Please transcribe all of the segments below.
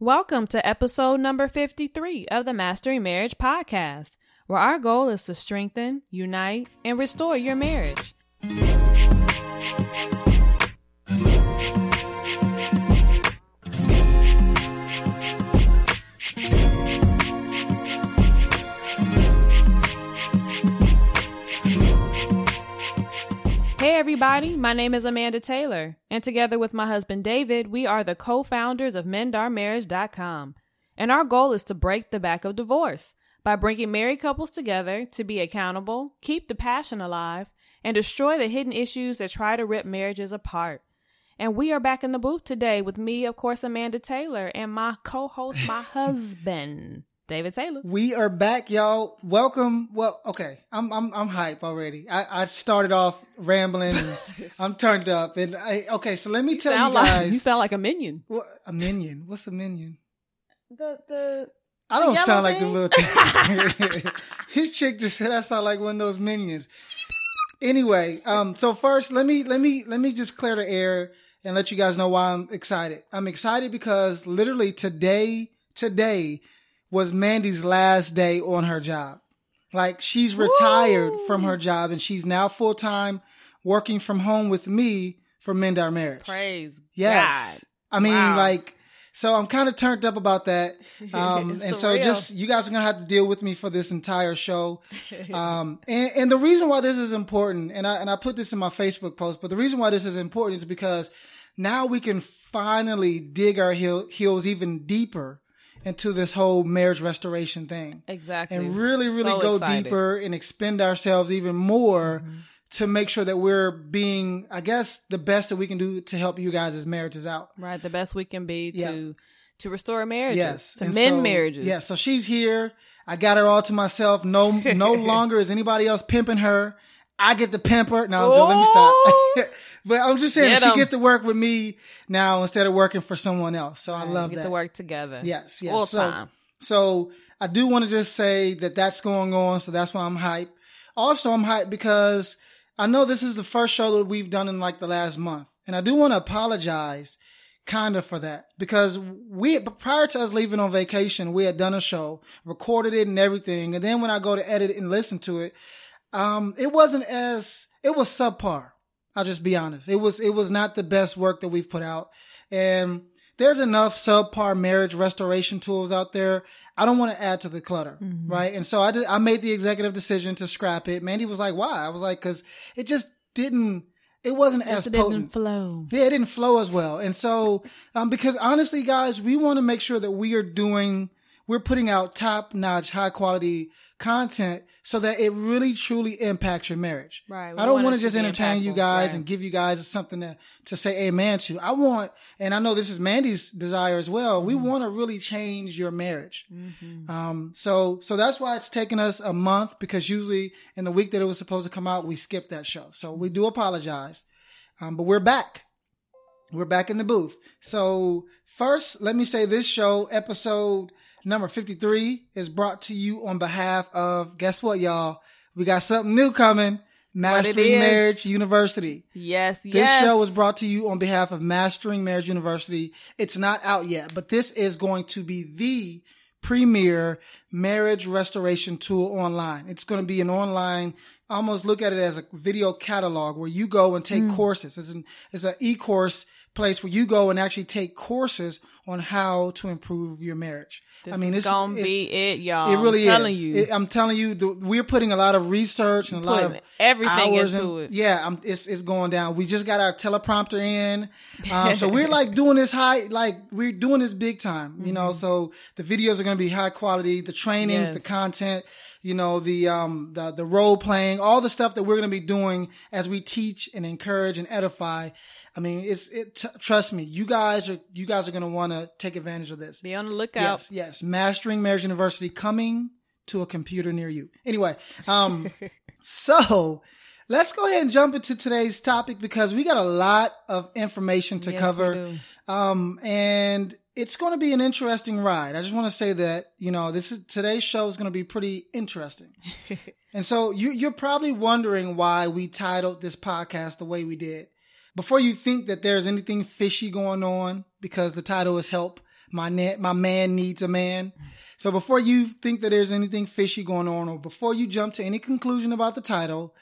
Welcome to episode number 53 of the Mastering Marriage podcast, where our goal is to strengthen, unite, and restore your marriage. Hey, everybody, my name is Amanda Taylor, and together with my husband David, we are the co founders of MendOurMarriage.com. And our goal is to break the back of divorce by bringing married couples together to be accountable, keep the passion alive, and destroy the hidden issues that try to rip marriages apart. And we are back in the booth today with me, of course, Amanda Taylor, and my co host, my husband. David Taylor. We are back, y'all. Welcome. Well, okay, I'm I'm I'm hype already. I, I started off rambling. And I'm turned up, and I okay. So let me You tell you guys. like you sound like a minion. what, a minion. What's a minion? The the I don't yellow sound like the little thing. His chick just said I sound like one of those minions. Anyway, um, so first let me let me let me just clear the air and let you guys know why I'm excited. I'm excited because literally today, today was Mandy's last day on her job. Like she's retired Woo! from her job and she's now full time working from home with me for Mend Our Marriage. praise Yes. I mean, Wow. like, so I'm kind of turned up about that. Um, and so just, you guys are going to have to deal with me for this entire show. Um, and, and the reason why this is important, and I, and I put this in my Facebook post, but the reason why this is important is because now we can finally dig our heel, heels even deeper into this whole marriage restoration thing Exactly. and really, really So go excited. deeper and expend ourselves even more Mm-hmm. to make sure that we're being, I guess, the best that we can do to help you guys' as marriages out. Right, the best we can be Yeah. to to restore marriages, Yes, to and mend so- marriages. Yeah, so she's here. I got her all to myself. No, no longer is anybody else pimping her. I get to pimp her. No, I'm joking. let me Oh! stop. but I'm just saying Get she 'em. gets to work with me now instead of working for someone else. So I Right, love get that. to work together. Yes, yes. Full so, time. so I do want to just say that that's going on. So that's why I'm hyped. Also, I'm hyped because I know this is the first show that we've done in like the last month. And I do want to apologize kind of for that because we, prior to us leaving on vacation, we had done a show, recorded it and everything. And then when I go to edit it and listen to it, um, it wasn't as, it was subpar. I'll just be honest. It was, it was not the best work that we've put out. And there's enough subpar marriage restoration tools out there. I don't want to add to the clutter, right? And so I did, I made the executive decision to scrap it. Mandy was like, why? I was like, cause it just didn't, it wasn't as It potent. didn't flow. Yeah, it didn't flow as well. And so, um, because honestly, guys, we want to make sure that we are doing, we're putting out top notch, high quality content so that it really truly impacts your marriage. Right. We I don't want to just entertain you guys Right. and give you guys something to, to say amen to. I want, and I know this is Mandy's desire as well. We Mm-hmm. want to really change your marriage. Um, so, so that's why it's taken us a month because usually in the week that it was supposed to come out, we skipped that show. So we do apologize. Um, but we're back. We're back in the booth. So first, let me say this show, episode number 53 is brought to you on behalf of, guess what, y'all? We got something new coming. Mastering. Marriage University. Yes, This yes. This show was brought to you on behalf of Mastering Marriage University. It's not out yet, but this is going to be the premier marriage restoration tool online. It's going to be an online, almost look at it as a video catalog where you go and take Mm. courses. It's an, it's an e-course place where you go and actually take courses on how to improve your marriage. This I mean, is this gonna is, it's- be it, y'all. it really I'm telling is. you. It- I'm telling you, the, we're putting a lot of research and a lot of everything hours into in- it. Yeah, I'm, it's it's going down. We just got our teleprompter in, um, so we're like doing this high, like we're doing this big time. You know, so the videos are going to be high quality. The trainings, Mm-hmm. Yes. the content, you know, the um the the role playing, all the stuff that we're going to be doing as we teach and encourage and edify. I mean, it's it. T- trust me, you guys are you guys are going to want to take advantage of this. Be on the lookout. Yes, yes. Mastering Marriage University coming to a computer near you. Anyway, um, so let's go ahead and jump into today's topic because we got a lot of information to Yes, cover. Um, and it's going to be an interesting ride. I just want to say that, you know, this is today's show is going to be pretty interesting. and so you, you're probably wondering why we titled this podcast the way we did. Before you think that there's anything fishy going on because the title is help My na- my man needs a man. So before you think that there's anything fishy going on, or before you jump to any conclusion about the title,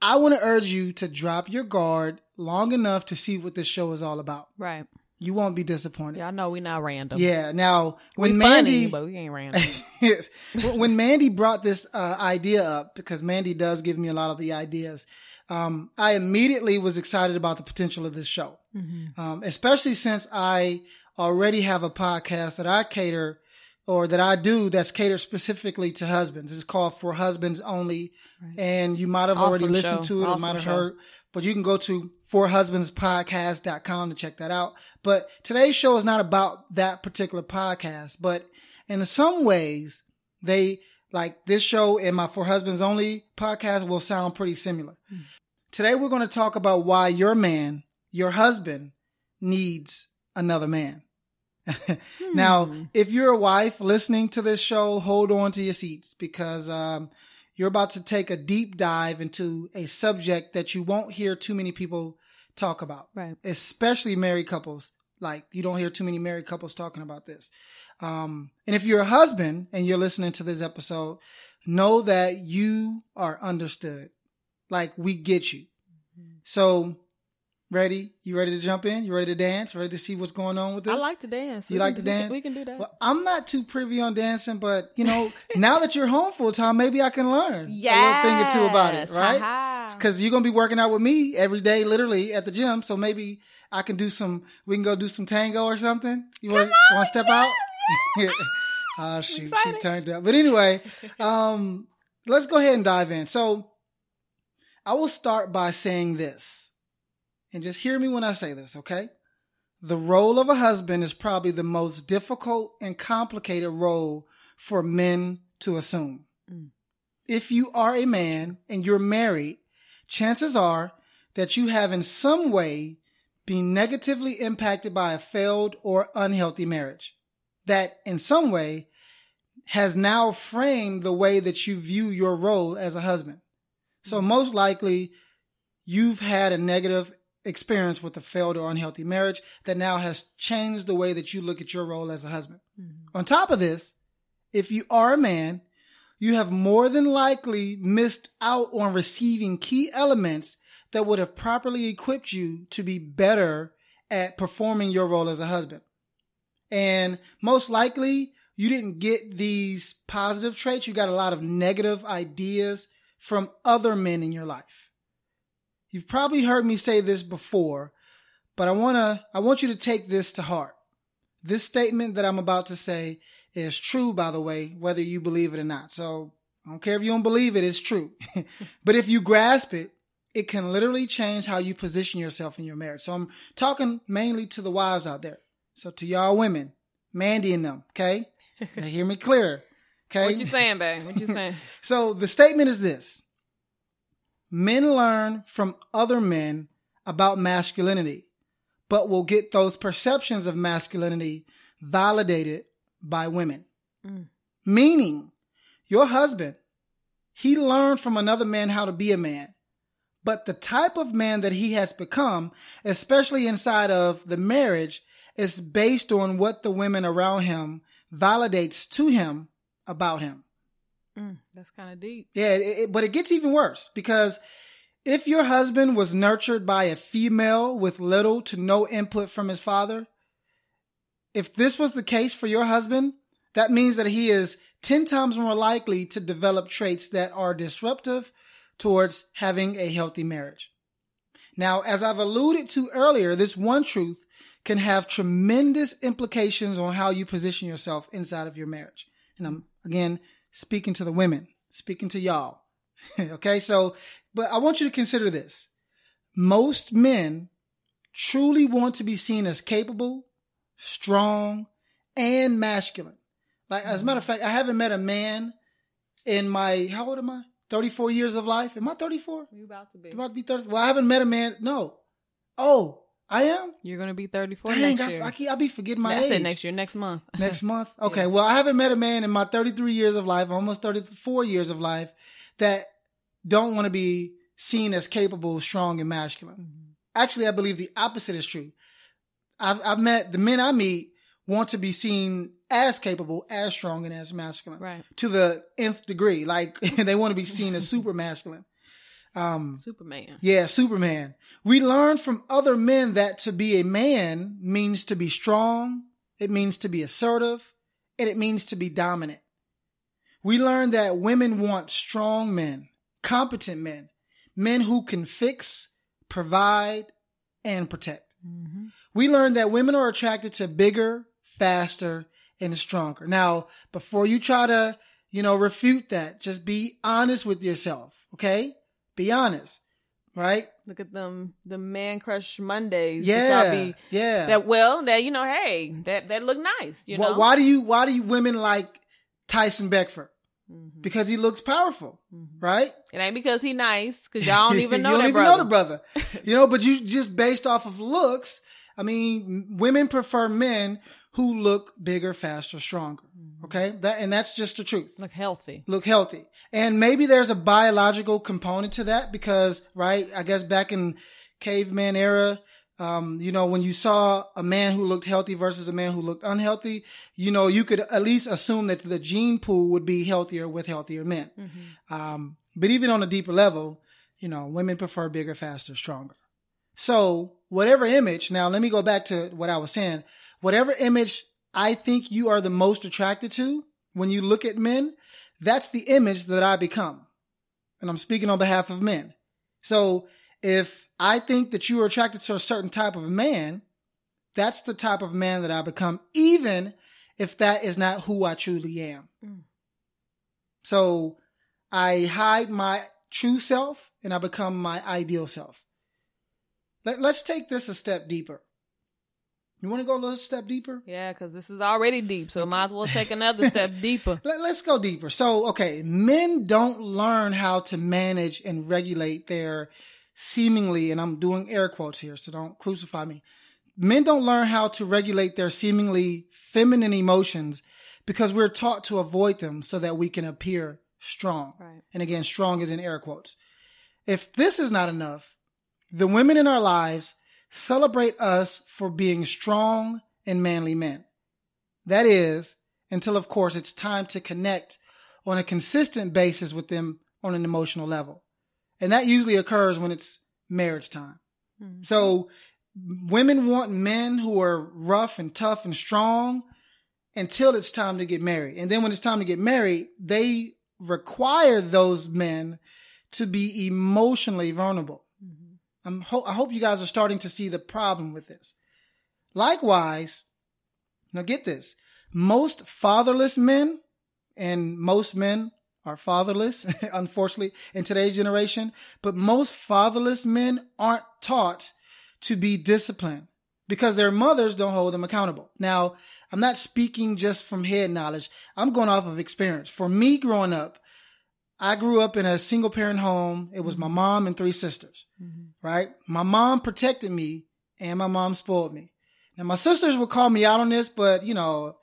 I want to urge you to drop your guard long enough to see what this show is all about. Right. You won't be disappointed. Y'all know we not random. Yeah. Now, when we Mandy, funny, but we ain't random. yes, when Mandy brought this uh, idea up, because Mandy does give me a lot of the ideas, um, I immediately was excited about the potential of this show, um, especially since I already have a podcast that I cater or that I do that's catered specifically to husbands. It's called For Husbands Only, and you might have already listened show. to it or might have show. heard. But you can go to forhusbandspodcast.com to check that out. But today's show is not about that particular podcast, but in some ways, they like this show and my For Husbands Only podcast will sound pretty similar. Hmm. Today, we're going to talk about why your man, your husband, needs another man. now, if you're a wife listening to this show, hold on to your seats because um, you're about to take a deep dive into a subject that you won't hear too many people talk about, Right. especially married couples. Like, you don't hear too many married couples talking about this. Um, and if you're a husband and you're listening to this episode, know that you are understood. Like, we get you. So, ready? You ready to jump in? You ready to dance? Ready to see what's going on with this? I like to dance. You We like can- to we can- dance? We can do that. Well, I'm not too privy on dancing, but you know, now that you're home full time, maybe I can learn a little thing or two about it, right? Because you're gonna be working out with me every day, literally at the gym. So maybe I can do some. We can go do some tango or something. You want to step out? oh shoot, she turned up. But anyway, um, let's go ahead and dive in. So I will start by saying this, and just hear me when I say this, okay? The role of a husband is probably the most difficult and complicated role for men to assume. Mm. If you are a man and you're married, chances are that you have in some way been negatively impacted by a failed or unhealthy marriage. That in some way has now framed the way that you view your role as a husband. So mm-hmm. most likely you've had a negative experience with a failed or unhealthy marriage that now has changed the way that you look at your role as a husband. Mm-hmm. On top of this, if you are a man, you have more than likely missed out on receiving key elements that would have properly equipped you to be better at performing your role as a husband. And most likely, you didn't get these positive traits. You got a lot of negative ideas from other men in your life. You've probably heard me say this before, but I want to I want you to take this to heart. This statement that I'm about to say is true by the way, whether you believe it or not. So, I don't care if you don't believe it, it's true. but if you grasp it, it can literally change how you position yourself in your marriage. So I'm talking mainly to the wives out there. So to y'all women, Mandy and them, okay? Now hear me clear. Okay. What you saying, babe? What you saying? So the statement is this Men learn from other men about masculinity, but will get those perceptions of masculinity validated by women. Mm. Meaning, your husband, he learned from another man how to be a man. But the type of man that he has become, especially inside of the marriage, is based on what the women around him validates to him about him. Mm, that's kind of deep. Yeah, it, it- but it gets even worse because if your husband was nurtured by a female with little to no input from his father, if this was the case for your husband, that means that he is 10 times more likely to develop traits that are disruptive towards having a healthy marriage. Now, as I've alluded to earlier, this one truth can have tremendous implications on how you position yourself inside of your marriage. And I'm, again, speaking to the women, speaking to y'all. okay, so, but I want you to consider this. Most men truly want to be seen as capable, strong, and masculine. Like, as a matter of fact, I haven't met a man in my, how old am I? 34 years of life. Am I 34? You about to be? About to be 30. Well, I haven't met a man. No. Oh, I am? You're gonna be 34 Dang, next I, year. I, keep, I be forgetting my That's age. it next year, next month. Next month? Okay. Well, I haven't met a man in my 33 years of life, almost 34 years of life, that don't want to be seen as capable, strong, and masculine. Mm-hmm. Actually, I believe the opposite is true. I've, I've met the men I meet want to be seen as capable, as strong, and as masculine. Right. To the nth degree. Like they want to be seen as super masculine. Um, Superman. yeah, Superman. We learn from other men that to be a man means to be strong, it means to be assertive, and it means to be dominant. We learn that women want strong men, competent men, men who can fix, provide, and protect. Mm-hmm. We learn that women are attracted to bigger, faster, and stronger. Now, before you try to, you know, refute that, just be honest with yourself, okay? Be honest, right? Look at them, the man crush Mondays. Yeah, be yeah. that well, that you know, hey, that that look nice. You Why- know, why do you why do you women like Tyson Beckford? Mhm. Because he looks powerful, Mhm. right? It ain't because he nice, because y'all don't even know you don't even brother. know the brother. you know, but you just based off of looks. I mean, women prefer men who look bigger, faster, stronger. Mm-hmm. Okay, that and that's just the truth. Look healthy. Look healthy, and maybe there's a biological component to that because, right? I guess back in caveman era, um, you know, when you saw a man who looked healthy versus a man who looked unhealthy, you know, you could at least assume that the gene pool would be healthier with healthier men. Mm-hmm. Um, but even on a deeper level, you know, women prefer bigger, faster, stronger. So whatever image, now let me go back to what I was saying. Whatever image I think you are the most attracted to when you look at men, that's the image that I become. And I'm speaking on behalf of men. So if I think that you are attracted to a certain type of man, that's the type of man that I become, even if that is not who I truly am. Mm. So I hide my true self and I become my ideal self. Let, let's take this a step deeper. You want to go a little step deeper? Yeah, because this is already deep, so might as well take another step deeper. Let, let's go deeper. So, okay, men don't learn how to manage and regulate their seemingly, and I'm doing air quotes here, so don't crucify me. Men don't learn how to regulate their seemingly feminine emotions because we're taught to avoid them so that we can appear strong. Right. And again, strong is in air quotes. If this is not enough, the women in our lives celebrate us for being strong and manly men. That is, until of course it's time to connect on a consistent basis with them on an emotional level. And that usually occurs when it's marriage time. Mhm. So women want men who are rough and tough and strong until it's time to get married. And then when it's time to get married, they require those men to be emotionally vulnerable. I'm ho- I hope you guys are starting to see the problem with this. Likewise, now get this. Most fatherless men, and most men are fatherless, unfortunately, in today's generation, but most fatherless men aren't taught to be disciplined because their mothers don't hold them accountable. Now, I'm not speaking just from head knowledge. I'm going off of experience. For me growing up, I grew up in a single parent home. It was my mom and three sisters, Mhm. right? My mom protected me and my mom spoiled me. Now my sisters would call me out on this, but you know,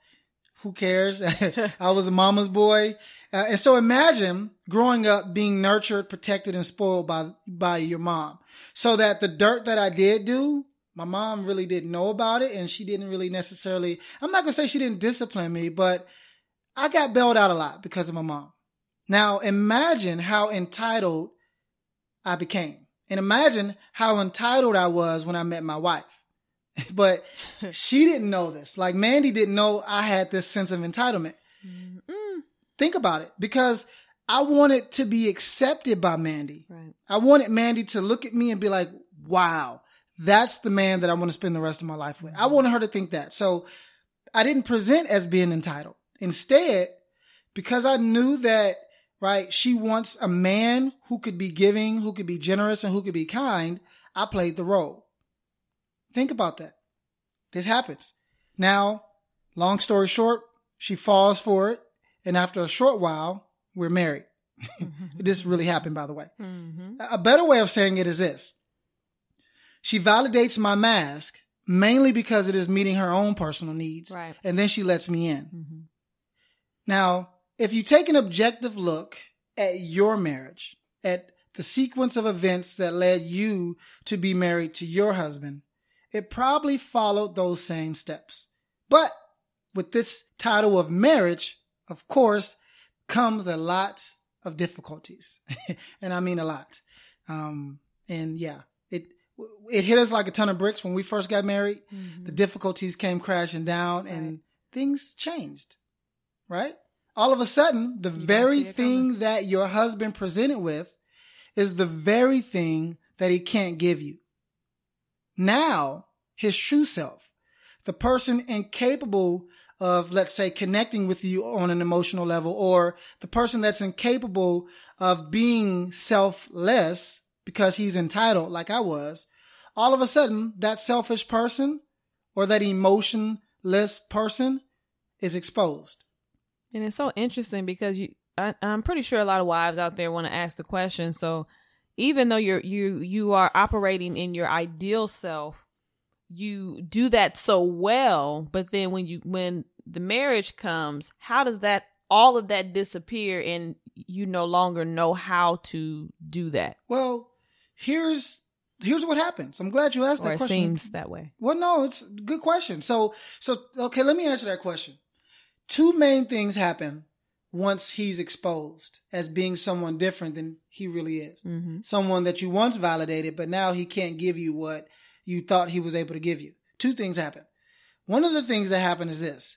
who cares? I was a mama's boy. Uh, and so imagine growing up being nurtured, protected, and spoiled by, by your mom. So that the dirt that I did do, my mom really didn't know about it and she didn't really necessarily, I'm not going to say she didn't discipline me, but I got bailed out a lot because of my mom. Now imagine how entitled I became and imagine how entitled I was when I met my wife. but she didn't know this. Like Mandy didn't know I had this sense of entitlement. Mm-mm. Think about it because I wanted to be accepted by Mandy. Right. I wanted Mandy to look at me and be like, wow, that's the man that I want to spend the rest of my life with. I mm-hmm. wanted her to think that. So I didn't present as being entitled. Instead, because I knew that, right, she wants a man who could be giving, who could be generous, and who could be kind, I played the role. Think about that. This happens. Now, long story short, she falls for it. And after a short while, we're married. this really happened, by the way. Mhm. A better way of saying it is this. She validates my mask mainly because it is meeting her own personal needs. Right. And then she lets me in. Mhm. Now, if you take an objective look at your marriage, at the sequence of events that led you to be married to your husband, it probably followed those same steps. But with this title of marriage, of course, comes a lot of difficulties. and I mean a lot. Um, and yeah, it, it hit us like a ton of bricks when we first got married. Mm-hmm. The difficulties came crashing down right. and things changed, right? All of a sudden, the you very thing that your husband presented with is the very thing that he can't give you. Now, his true self, the person incapable of, let's say, connecting with you on an emotional level, or the person that's incapable of being selfless because he's entitled, like I was, all of a sudden, that selfish person or that emotionless person is exposed. And it's so interesting because you, I, I'm pretty sure a lot of wives out there want to ask the question. So, even though you're you you are operating in your ideal self, you do that so well, but then when you when the marriage comes, how does that all of that disappear and you no longer know how to do that? Well, here's here's what happens. I'm glad you asked or that question. It seems that way. Well, no, it's a good question. So so okay, let me answer that question. Two main things happen once he's exposed as being someone different than he really is. Mm-hmm. Someone that you once validated, but now he can't give you what you thought he was able to give you. Two things happen. One of the things that happen is this,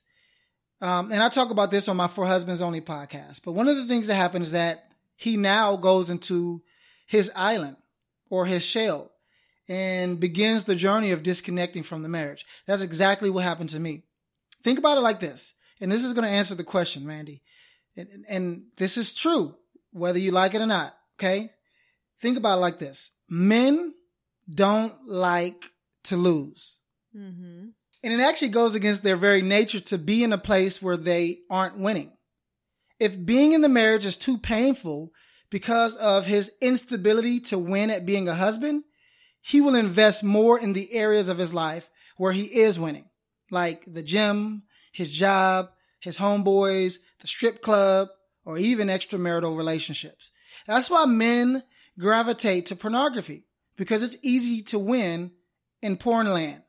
um, and I talk about this on my For Husbands Only podcast, but one of the things that happen is that he now goes into his island or his shell and begins the journey of disconnecting from the marriage. That's exactly what happened to me. Think about it like this, and this is going to answer the question, Randy. And, and this is true, whether you like it or not. Okay. Think about it like this. Men don't like to lose. Mm-hmm. And it actually goes against their very nature to be in a place where they aren't winning. If being in the marriage is too painful because of his instability to win at being a husband, he will invest more in the areas of his life where he is winning, like the gym, his job, his homeboys, the strip club, or even extramarital relationships. That's why men gravitate to pornography because it's easy to win in porn land.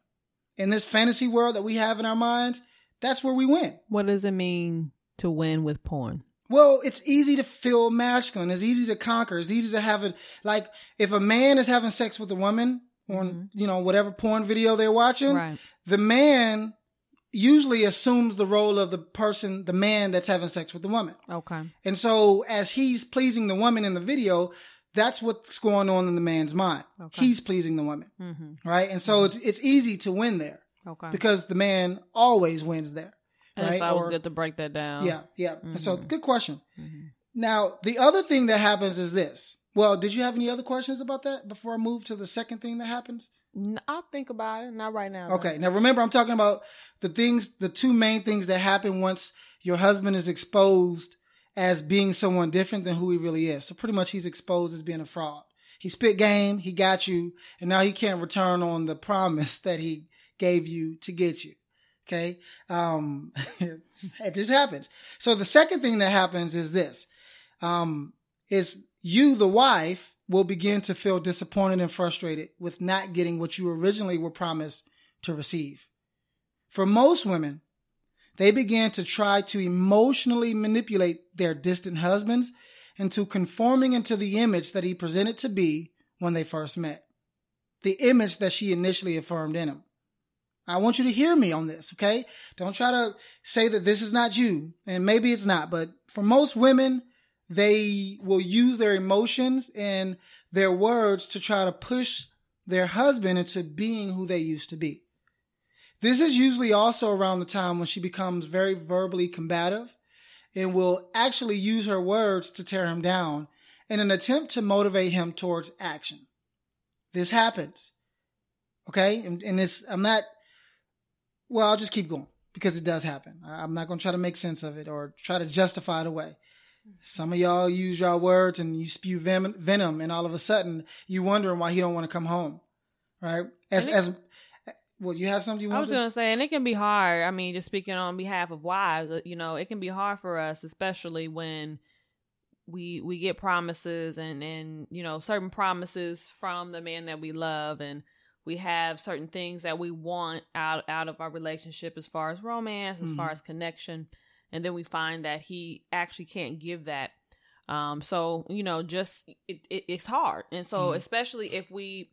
In this fantasy world that we have in our minds, that's where we win. What does it mean to win with porn? Well, it's easy to feel masculine. It's easy to conquer. It's easy to have it. Like if a man is having sex with a woman on, mm-hmm. you know, whatever porn video they're watching, right. the man usually assumes the role of the person, the man that's having sex with the woman. Okay. And so as he's pleasing the woman in the video, that's what's going on in the man's mind. Okay. He's pleasing the woman, mm-hmm. right? And so mm-hmm. it's it's easy to win there, okay? Because the man always wins there. And right? it's always or, good to break that down. Yeah, yeah. Mm-hmm. So good question. Mm-hmm. Now the other thing that happens is this. Well, did you have any other questions about that before I move to the second thing that happens? I'll think about it. Not right now. Okay. Though. Now remember, I'm talking about the things, the two main things that happen once your husband is exposed as being someone different than who he really is. So pretty much he's exposed as being a fraud. He spit game, he got you, and now he can't return on the promise that he gave you to get you. Okay. Um, it just happens. So the second thing that happens is this, um, is you, the wife, will begin to feel disappointed and frustrated with not getting what you originally were promised to receive. For most women, they began to try to emotionally manipulate their distant husbands into conforming into the image that he presented to be when they first met. The image that she initially affirmed in him. I want you to hear me on this, okay? Don't try to say that this is not you, and maybe it's not, but for most women, they will use their emotions and their words to try to push their husband into being who they used to be. This is usually also around the time when she becomes very verbally combative and will actually use her words to tear him down in an attempt to motivate him towards action. This happens. Okay? And, and this, I'm not, well, I'll just keep going because it does happen. I'm not going to try to make sense of it or try to justify it away. Some of y'all use y'all words and you spew venom, and all of a sudden you wondering why he don't want to come home, right? As as well, you have something you want? I was to- gonna say, and it can be hard. I mean, just speaking on behalf of wives, uh, you know, it can be hard for us, especially when we we get promises and and you know certain promises from the man that we love, and we have certain things that we want out out of our relationship as far as romance, as far Mhm. as connection, and then we find that he actually can't give that. Um, so you know, just it, it it's hard, and so Mhm. especially if we,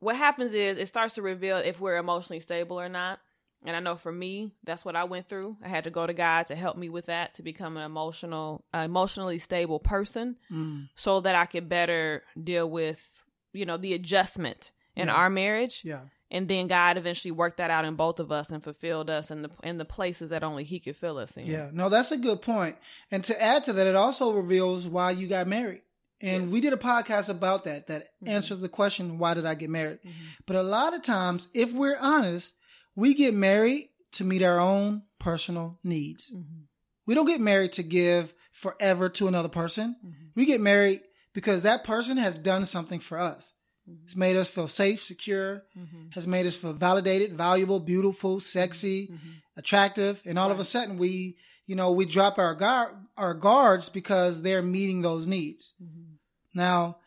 what happens is it starts to reveal if we're emotionally stable or not. And I know for me, that's what I went through. I had to go to God to help me with that to become an emotional, uh, emotionally stable person Mm. so that I could better deal with, you know, the adjustment in Yeah. our marriage. Yeah. And then God eventually worked that out in both of us and fulfilled us in the in the places that only He could fill us in. Yeah, no, that's a good point. And to add to that, it also reveals why you got married. And Yes. we did a podcast about that, that Mhm. answers the question, why did I get married? Mhm. But a lot of times, if we're honest, we get married to meet our own personal needs. Mhm. We don't get married to give forever to another person. Mhm. We get married because that person has done something for us. Mhm. It's made us feel safe, secure, Mhm. has made us feel validated, valuable, beautiful, sexy, Mhm. attractive, and all of a sudden we, you know, we drop our guard, our guards because they're meeting those needs. Mhm. Now,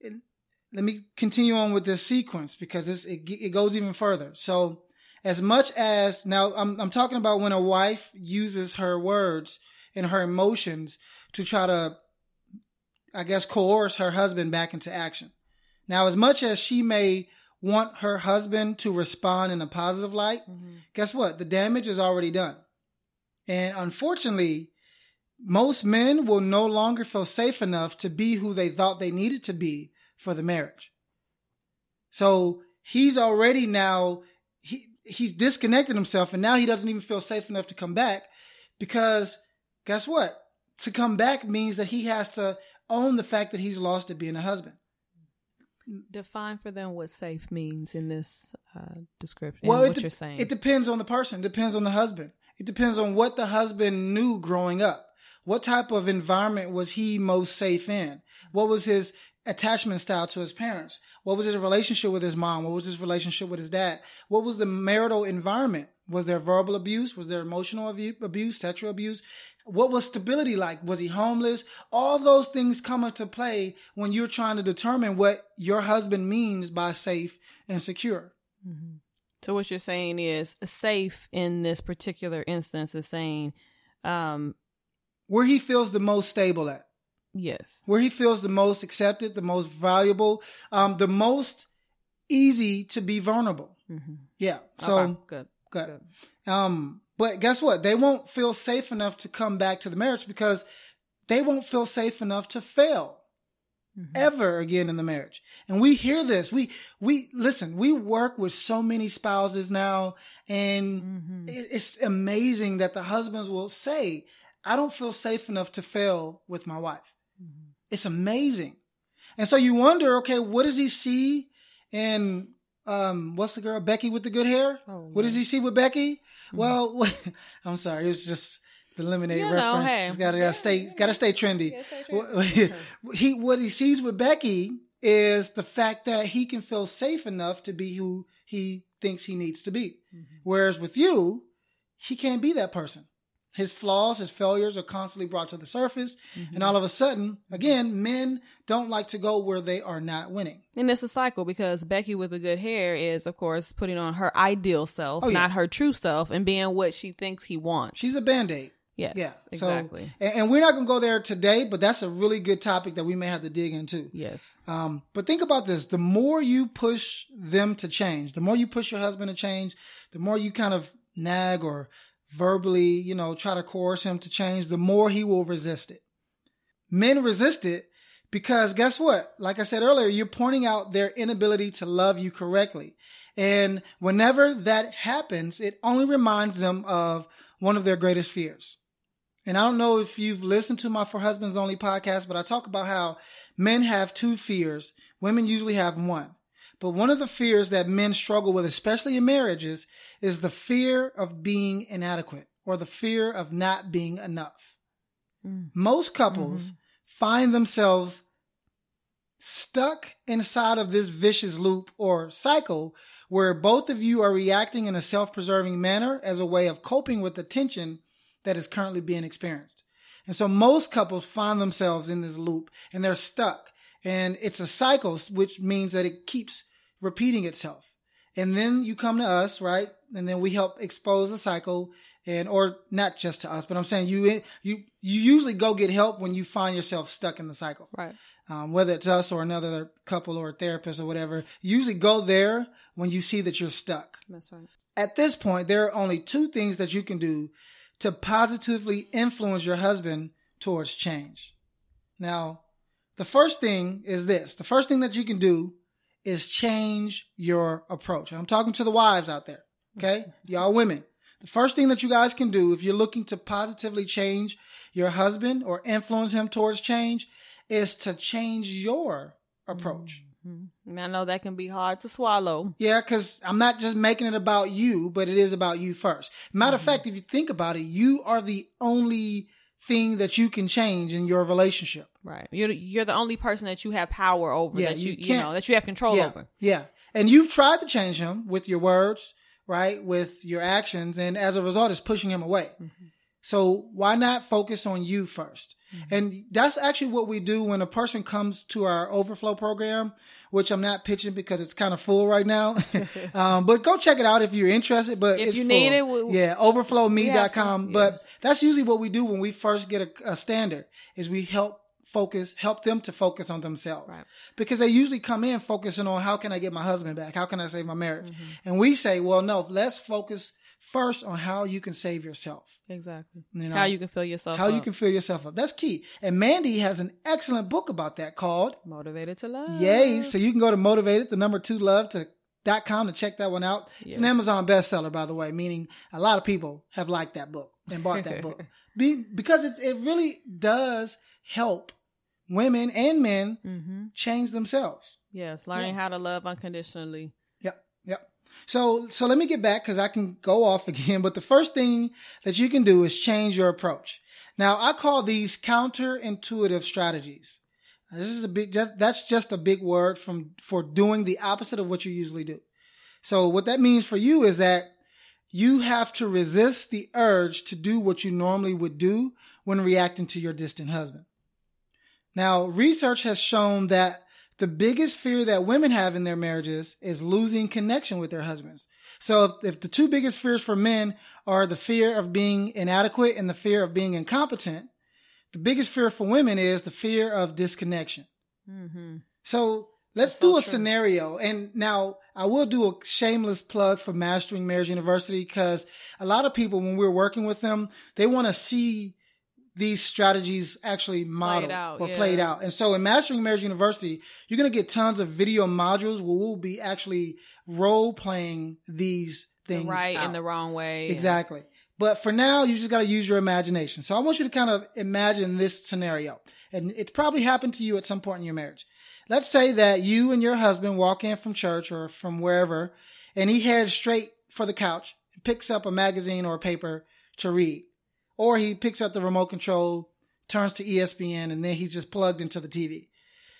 it, let me continue on with this sequence because it it goes even further. So, as much as now, I'm I'm talking about when a wife uses her words and her emotions to try to, I guess, coerce her husband back into action. Now, as much as she may want her husband to respond in a positive light, Mhm. guess what? The damage is already done. And unfortunately, most men will no longer feel safe enough to be who they thought they needed to be for the marriage. So he's already now, he, he's disconnected himself and now he doesn't even feel safe enough to come back because guess what? To come back means that he has to own the fact that he's lost at being a husband. Define for them what safe means in this uh, description. Well, what it, de- you're saying. it depends on the person. It depends on the husband. It depends on what the husband knew growing up. What type of environment was he most safe in? What was his attachment style to his parents? What was his relationship with his mom? What was his relationship with his dad? What was the marital environment? Was there verbal abuse? Was there emotional abuse, sexual abuse? What was stability like? Was he homeless? All those things come into play when you're trying to determine what your husband means by safe and secure. Mhm. So what you're saying is safe in this particular instance is saying, um, Where he feels the most stable at. yes, where he feels the most accepted, the most valuable, um, the most easy to be vulnerable. mm-hmm. Yeah. So good, good. good. Um, but guess what? They won't feel safe enough to come back to the marriage because they won't feel safe enough to fail Mhm. ever again in the marriage. And we hear this. We we listen. We work with so many spouses now, and Mhm. it's amazing that the husbands will say, "I don't feel safe enough to fail with my wife." Mhm. It's amazing. And so you wonder, okay, what does he see in um what's the girl Becky with the good hair? Oh, What does he see with Becky? Well, I'm sorry, it was just the lemonade You know, reference. hey. Gotta gotta stay Yeah, gotta stay trendy. Yeah, stay What- trendy. he what he sees with Becky is the fact that he can feel safe enough to be who he thinks he needs to be. Mhm. Whereas with you, he can't be that person. His flaws, his failures are constantly brought to the surface. And all of a sudden, again, men don't like to go where they are not winning. And it's a cycle because Becky with the good hair is, of course, putting on her ideal self, Oh, yeah. not her true self, and being what she thinks he wants. She's a band aid. yes, Yeah. exactly. So, and, and we're not going to go there today, but that's a really good topic that we may have to dig into. yes. Um, but think about this: the more you push them to change, the more you push your husband to change, the more you kind of nag or verbally, you know, try to coerce him to change, the more he will resist it. Men resist it because guess what? Like I said earlier, you're pointing out their inability to love you correctly. And whenever that happens, it only reminds them of one of their greatest fears. And I don't know if you've listened to my For Husbands Only podcast, but I talk about how men have two fears. Women usually have one. But one of the fears that men struggle with, especially in marriages, is the fear of being inadequate or the fear of not being enough. Mm. Most couples find themselves stuck inside of this vicious loop or cycle where both of you are reacting in a self preserving manner as a way of coping with the tension that is currently being experienced. And so most couples find themselves in this loop and they're stuck. And it's a cycle, which means that it keeps repeating itself. And then you come to us, right? And then we help expose the cycle and, or not just to us, but I'm saying you, you, you usually go get help when you find yourself stuck in the cycle. Right. Um, whether it's us or another couple or a therapist or whatever, you usually go there when you see that you're stuck. That's right. At this point, there are only two things that you can do to positively influence your husband towards change. Now, the first thing is this. The first thing that you can do is change your approach. I'm talking to the wives out there. Okay. Y'all women. The first thing that you guys can do if you're looking to positively change your husband or influence him towards change is to change your approach. Mm-hmm. I know that can be hard to swallow. Yeah, because I'm not just making it about you, but it is about you first. Matter of Mm-hmm. fact, if you think about it, you are the only thing that you can change in your relationship. Right. You're you're the only person that you have power over Yeah, that you you you, know that you have control yeah, over. yeah. And you've tried to change him with your words, right? With your actions, and as a result, it's pushing him away. Mm-hmm. So why not focus on you 1st And that's actually what we do when a person comes to our overflow program, which I'm not pitching because it's kind of full right now. um, but go check it out if you're interested. But If it's you full. need it, we- yeah, overflowme.com. some, yeah. But that's usually what we do when we first get a, a standard is we help focus, help them to focus on themselves Right. because they usually come in focusing on how can I get my husband back? How can I save my marriage? Mm-hmm. And we say, well, no, let's focus first on how you can save yourself. Exactly. You know, How you can fill yourself how you up. can fill yourself up. That's key. And Mandy has an excellent book about that called motivated to love. Yay. So you can go to motivated, the number two love to dot com to check that one out. It's an Amazon bestseller, by the way, meaning a lot of people have liked that book and bought that book. Be, because it, it really does help women and men Mm-hmm. change themselves. Yes, learning how to love unconditionally. Yep, yep. So, so let me get back because I can go off again. But the first thing that you can do is change your approach. Now, I call these counterintuitive strategies. This is a big. That's just a big word from for doing the opposite of what you usually do. So, what that means for you is that you have to resist the urge to do what you normally would do when reacting to your distant husband. Now, research has shown that the biggest fear that women have in their marriages is losing connection with their husbands. So if, if the two biggest fears for men are the fear of being inadequate and the fear of being incompetent, the biggest fear for women is the fear of disconnection. Mm-hmm. So let's That's do so a true. scenario. And now I will do a shameless plug for Mastering Marriage University because a lot of people, when we're working with them, they want to see these strategies actually modeled out, or yeah. played out. And so in Mastering Marriage University, you're going to get tons of video modules where we'll be actually role playing these The things. right out. and the wrong way. Exactly. But for now, you just got to use your imagination. So I want you to kind of imagine this scenario. And it probably happened to you at some point in your marriage. Let's say that you and your husband walk in from church or from wherever, and he heads straight for the couch and picks up a magazine or a paper to read. Or he picks up the remote control, turns to ESPN, and then he's just plugged into the TV.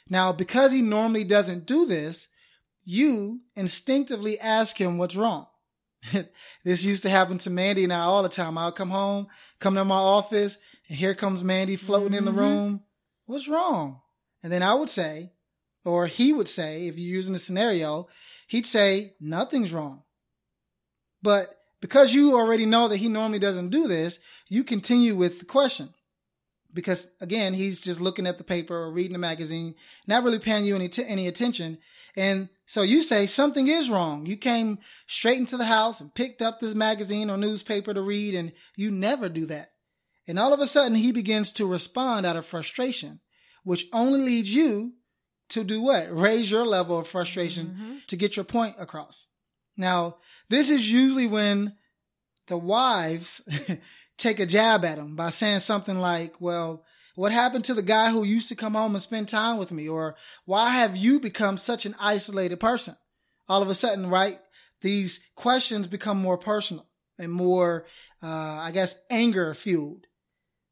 Now, because he normally doesn't do this, you instinctively ask him what's wrong. this used to happen to Mandy and I all the time. I'll come home, come to my office, and here comes Mandy floating in the Mhm. room. What's wrong? And then I would say, or he would say, if you're using the scenario, he'd say, nothing's wrong. But because you already know that he normally doesn't do this, you continue with the question. Because again, he's just looking at the paper or reading the magazine, not really paying you any, t- any attention. And so you say something is wrong. You came straight into the house and picked up this magazine or newspaper to read and you never do that. And all of a sudden he begins to respond out of frustration, which only leads you to do what? Raise your level of frustration Mhm. to get your point across. Now, this is usually when the wives take a jab at him by saying something like, well, what happened to the guy who used to come home and spend time with me? Or why have you become such an isolated person? All of a sudden, right? These questions become more personal and more, uh, I guess, anger fueled.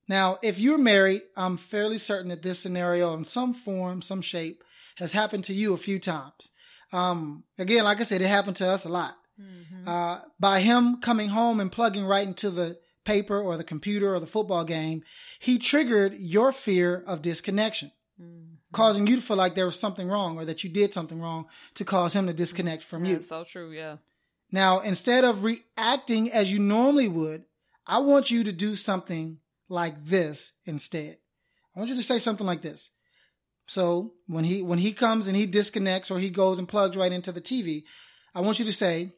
Now, if you're married, I'm fairly certain that this scenario in some form, some shape has happened to you a few times. Um, again, like I said, it happened to us a lot. Mhm. Uh, by him coming home and plugging right into the paper or the computer or the football game, he triggered your fear of disconnection. Mhm. causing you to feel like there was something wrong or that you did something wrong to cause him to disconnect from you. So true. Yeah. Now, instead of reacting as you normally would, I want you to do something like this instead. I want you to say something like this. So when he when he comes and he disconnects or he goes and plugs right into the TV, I want you to say,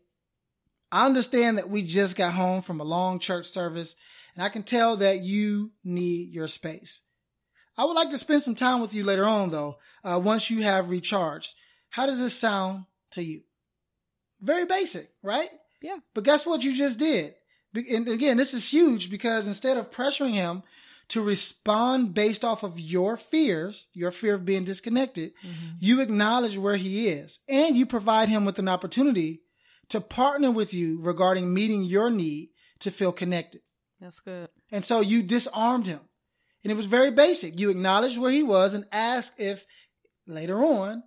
I understand that we just got home from a long church service and I can tell that you need your space. I would like to spend some time with you later on though, uh, once you have recharged. How does this sound to you? Very basic, right? Yeah. But guess what you just did? And again, this is huge because instead of pressuring him to respond based off of your fears, your fear of being disconnected, mm-hmm. you acknowledge where he is and you provide him with an opportunity to partner with you regarding meeting your need to feel connected. That's good. And so you disarmed him. And it was very basic. You acknowledged where he was and asked if later on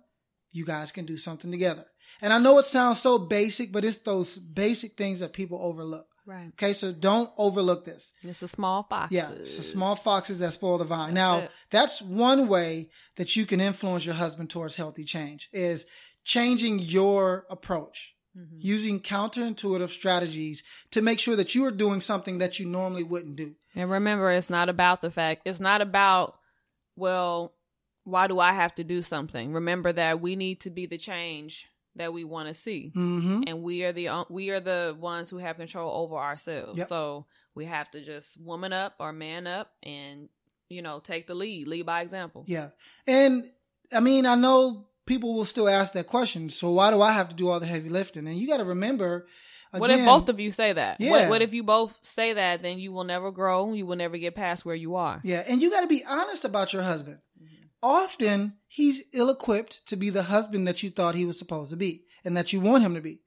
you guys can do something together. And I know it sounds so basic, but it's those basic things that people overlook. Right. Okay, so don't overlook this. It's a small foxes. Yeah, it's the small foxes that spoil the vine. That's now, it. that's one way that you can influence your husband towards healthy change is changing your approach. Mm-hmm. Using counterintuitive strategies to make sure that you are doing something that you normally wouldn't do. And remember, it's not about the fact, it's not about, well, why do I have to do something? Remember that we need to be the change that we want to see, mm-hmm. and we are the we are the ones who have control over ourselves. Yep. So we have to just woman up or man up, and you know take the lead, lead by example. Yeah, and I mean I know people will still ask that question. So why do I have to do all the heavy lifting? And you got to remember. Again, what if both of you say that? Yeah. What, what, if you both say that? Then you will never grow. You will never get past where you are. Yeah, and you got to be honest about your husband often he's ill equipped to be the husband that you thought he was supposed to be and that you want him to be.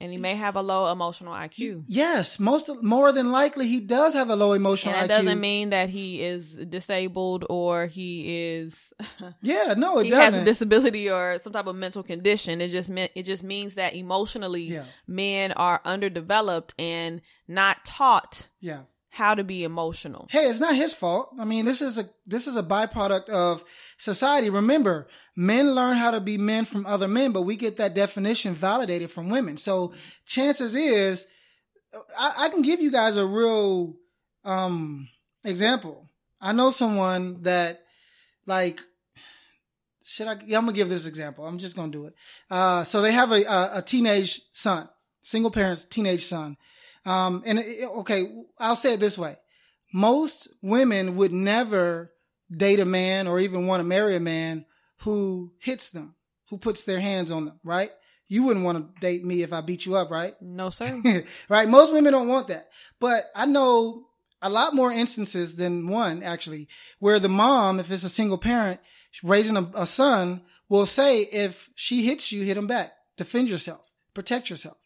And he may have a low emotional IQ. Yes, most more than likely he does have a low emotional and that IQ. doesn't mean that he is disabled or he is. yeah, no, it he doesn't. has a disability or some type of mental condition. It just meant it just means that emotionally, yeah. men are underdeveloped and not taught. Yeah how to be emotional. Hey, it's not his fault. I mean, this is a this is a byproduct of society. Remember, men learn how to be men from other men, but we get that definition validated from women. So chances is, I, I can give you guys a real um example. I know someone that like should I? Yeah, I'm gonna give this example. I'm just gonna do it. Uh, so they have a, a, a teenage son, single parents, teenage son um, and it, okay, I'll say it this way. Most women would never date a man or even want to marry a man who hits them, who puts their hands on them, right? You wouldn't want to date me if I beat you up, right? No, sir. right? Most women don't want that. But I know a lot more instances than one, actually, where the mom, if it's a single parent raising a, a son, will say, if she hits you, hit him back. Defend yourself. Protect yourself.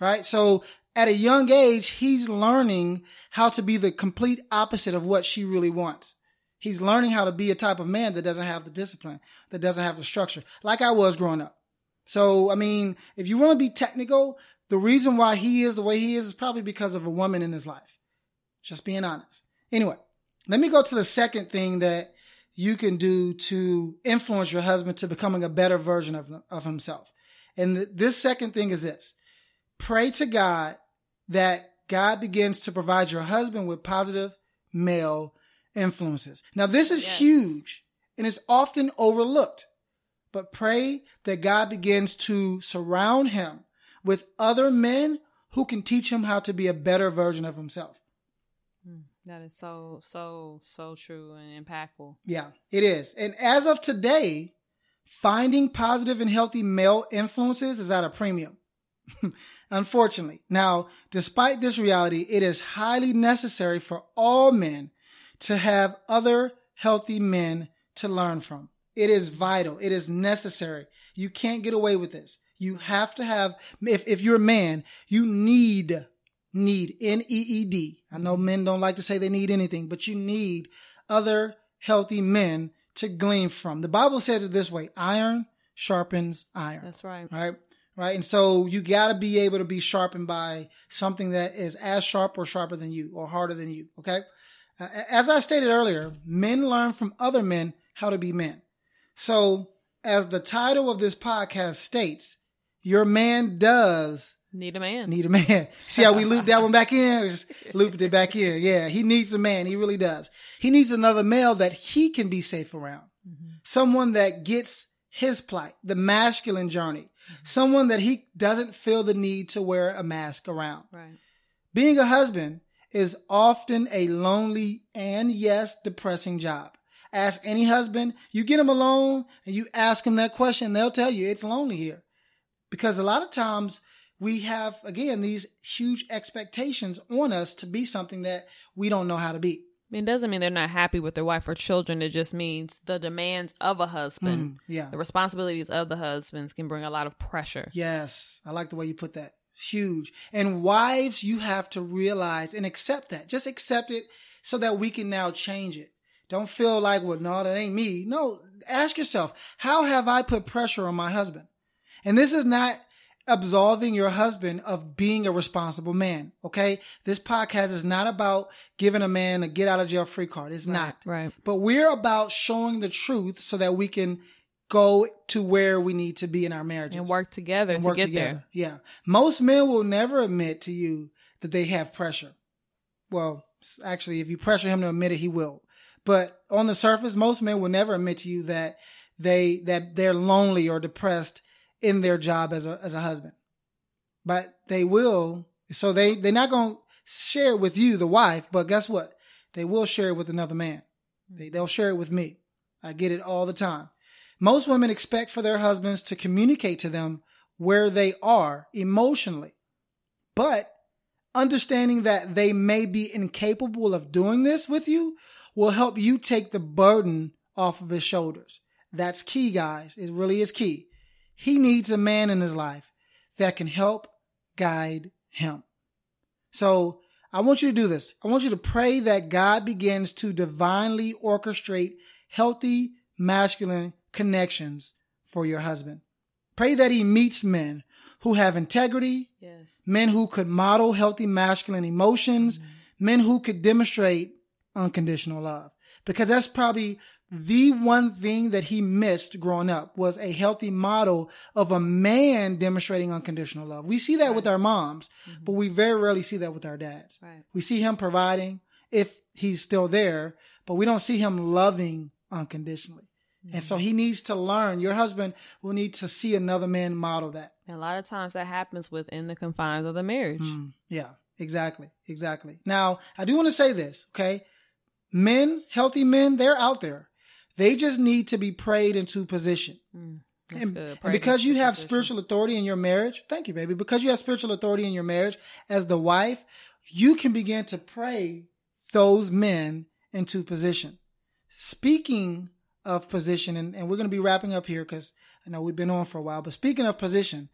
Right? So at a young age, he's learning how to be the complete opposite of what she really wants. He's learning how to be a type of man that doesn't have the discipline, that doesn't have the structure, like I was growing up. So, I mean, if you want to be technical, the reason why he is the way he is is probably because of a woman in his life. Just being honest. Anyway, let me go to the second thing that you can do to influence your husband to becoming a better version of, of himself. And th- this second thing is this pray to God that God begins to provide your husband with positive male influences. Now, this is yes. huge and it's often overlooked, but pray that God begins to surround him with other men who can teach him how to be a better version of himself. Hmm. That is so, so, so true and impactful. Yeah, it is. And as of today, finding positive and healthy male influences is at a premium. Unfortunately. Now, despite this reality, it is highly necessary for all men to have other healthy men to learn from. It is vital. It is necessary. You can't get away with this. You have to have, if, if you're a man, you need, need, N-E-E-D. I know men don't like to say they need anything, but you need other healthy men to glean from. The Bible says it this way, iron sharpens iron. That's right. Right? Right? And so you got to be able to be sharpened by something that is as sharp or sharper than you or harder than you, okay? Uh, as I stated earlier, men learn from other men how to be men. So, as the title of this podcast states, your man does Need a man. need a man. See how we looped that one back in? We just looped it back in. Yeah, he needs a man. He really does. He needs another male that he can be safe around. Someone that gets his plight, the masculine journey. Mm-hmm. Someone that he doesn't feel the need to wear a mask around. right. Being a husband is often a lonely and yes, depressing job. Ask any husband, you get him alone and you ask him that question, they'll tell you it's lonely here. Because a lot of times we have, again, these huge expectations on us to be something that we don't know how to be. It doesn't mean they're not happy with their wife or children. It just means the demands of a husband, Mm, yeah. the responsibilities of the husbands can bring a lot of pressure. Yes, I like the way you put that. Huge. And wives, you have to realize and accept that. Just accept it so that we can now change it. Don't feel like, well, no, that ain't me. No, ask yourself, how have I put pressure on my husband? And this is not absolving your husband of being a responsible man. Okay. This podcast is not about giving a man a get out of jail free card. It's not. Right. But we're about showing the truth so that we can go to where we need to be in our marriages And work together and to work get together. there. Yeah. Most men will never admit to you that they have pressure. Well, actually, if you pressure him to admit it, he will. But on the surface, most men will never admit to you that they that they're lonely or depressed in their job as a as a husband. But they will. So they they're not going to share it with you, the wife. But guess what? They will share it with another man. Hmm. They, they'll share it with me. I get it all the time. Most women expect for their husbands to communicate to them where they are emotionally. But understanding that they may be incapable of doing this with you will help you take the burden off of his shoulders. That's key, guys. It really is key. He needs a man in his life that can help guide him. So I want you to do this. I want you to pray that God begins to divinely orchestrate healthy masculine connections for your husband. Pray that he meets men who have integrity, Yes. men who could model healthy masculine emotions, mm-hmm. men who could demonstrate unconditional love. Because that's probably the one thing that he missed growing up was a healthy model of a man demonstrating unconditional love. We see that with our moms, but we very rarely see that with our dads. Right. We see him providing if he's still there, but we don't see him loving unconditionally. And so he needs to learn. Your husband will need to see another man model that. And a lot of times that happens within the confines of the marriage. Mm, yeah, exactly. Exactly. Now, I do want to say this, okay? Men, healthy men, they're out there. They just need to be prayed into position. Mm, And, and because you have position. spiritual authority in your marriage, thank you, baby. Because you have spiritual authority in your marriage as the wife, you can begin to pray those men into position. Speaking of position, and, and we're going to be wrapping up here because I know we've been on for a while, but speaking of position,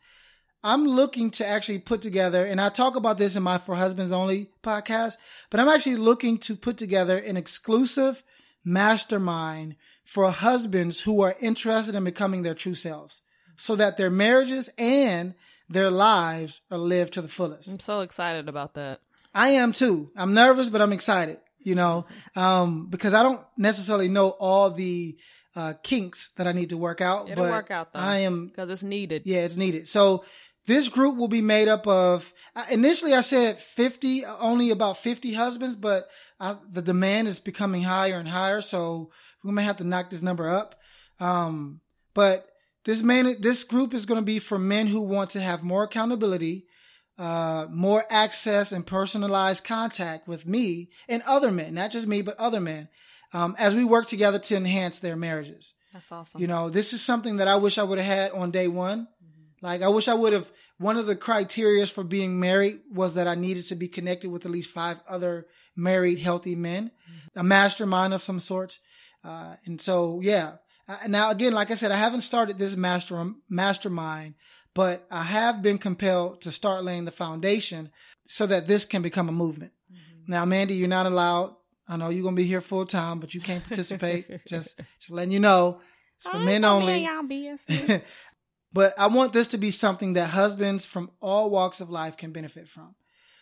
I'm looking to actually put together, and I talk about this in my For Husbands Only podcast, but I'm actually looking to put together an exclusive mastermind for husbands who are interested in becoming their true selves so that their marriages and their lives are lived to the fullest. I'm so excited about that. I am too. I'm nervous, but I'm excited, you know, um, because I don't necessarily know all the uh, kinks that I need to work out. It'll but work out though. I am because it's needed. yeah, it's needed. So this group will be made up of initially I said 50, only about 50 husbands, but I, the demand is becoming higher and higher. So we may have to knock this number up. Um, but this man, this group is going to be for men who want to have more accountability, uh, more access and personalized contact with me and other men, not just me, but other men, um, as we work together to enhance their marriages. That's awesome. You know, this is something that I wish I would have had on day one. Like, I wish I would have. One of the criteria for being married was that I needed to be connected with at least five other married, healthy men, a mastermind of some sort. Uh, and so, yeah. Uh, now, again, like I said, I haven't started this master mastermind, but I have been compelled to start laying the foundation so that this can become a movement. Now, Mandy, you're not allowed. I know you're gonna be here full time, but you can't participate. just, just letting you know, it's for men only. but I want this to be something that husbands from all walks of life can benefit from.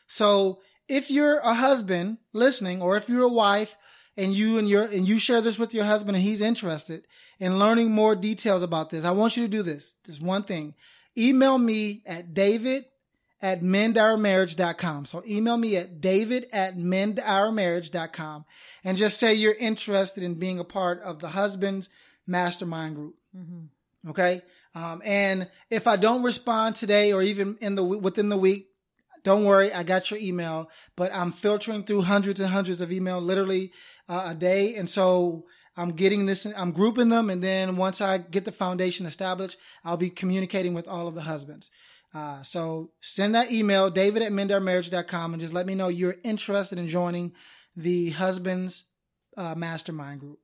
So if you're a husband listening, or if you're a wife and you and your and you share this with your husband and he's interested in learning more details about this, I want you to do this. This one thing. Email me at david at mendyourmarriage.com. So email me at david at mendyourmarriage.com and just say you're interested in being a part of the husband's mastermind group. Mm-hmm. Okay. Um, and if I don't respond today or even in the within the week, don't worry, I got your email. But I'm filtering through hundreds and hundreds of email literally uh, a day, and so I'm getting this. I'm grouping them, and then once I get the foundation established, I'll be communicating with all of the husbands. Uh, so send that email, david at mendyourmarriage.com, and just let me know you're interested in joining the husband's uh, mastermind group.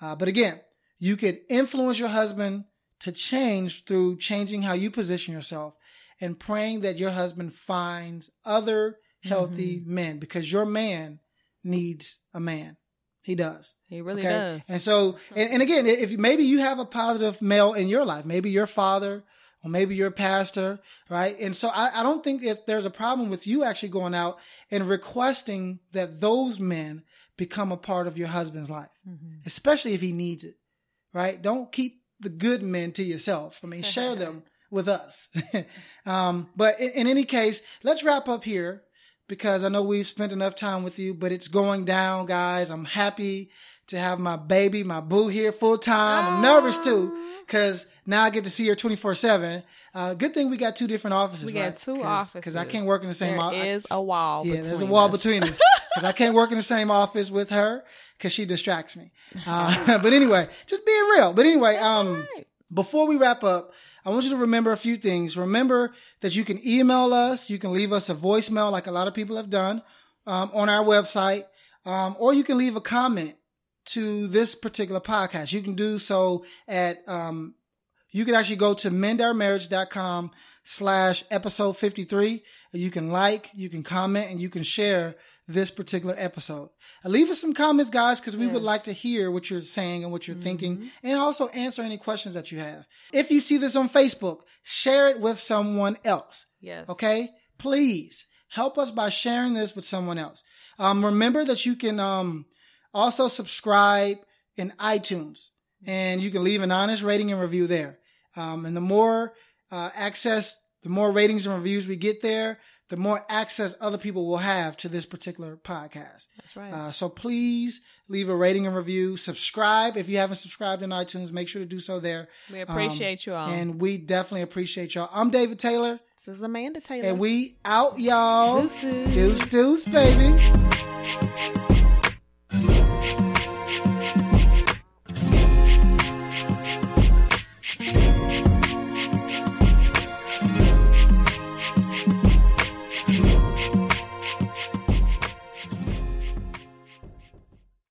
Uh, but again, you could influence your husband to change through changing how you position yourself and praying that your husband finds other healthy mm-hmm. men because your man needs a man. He does. He really okay? does. And so, and, and again, if maybe you have a positive male in your life, maybe your father, or maybe you're pastor, right? And so I, I, don't think if there's a problem with you actually going out and requesting that those men become a part of your husband's life, mm-hmm. especially if he needs it, right? Don't keep the good men to yourself. I mean, share them with us. um, but in, in, any case, let's wrap up here because I know we've spent enough time with you, but it's going down, guys. I'm happy to have my baby, my boo here full time. I'm nervous too because now I get to see her 24 seven. Uh, good thing we got two different offices. We right? got two offices because I can't work in the same office. There is a wall. Yeah, there's a wall us. between us because I can't work in the same office with her because she distracts me. Uh, but anyway, just being real. But anyway, um, right. before we wrap up, I want you to remember a few things. Remember that you can email us. You can leave us a voicemail like a lot of people have done um, on our website, um, or you can leave a comment to this particular podcast. You can do so at, um, you can actually go to mendyourmarriage.com slash episode 53. You can like, you can comment, and you can share this particular episode. Uh, leave us some comments, guys, because we yes. would like to hear what you're saying and what you're mm-hmm. thinking, and also answer any questions that you have. If you see this on Facebook, share it with someone else. Yes. Okay? Please help us by sharing this with someone else. Um, remember that you can um, also subscribe in iTunes, and you can leave an honest rating and review there. Um, and the more uh, access, the more ratings and reviews we get there, the more access other people will have to this particular podcast. That's right. Uh, so please leave a rating and review. Subscribe if you haven't subscribed in iTunes. Make sure to do so there. We appreciate um, you all, and we definitely appreciate y'all. I'm David Taylor. This is Amanda Taylor, and we out, y'all. Deuces, deuce, deuce, baby.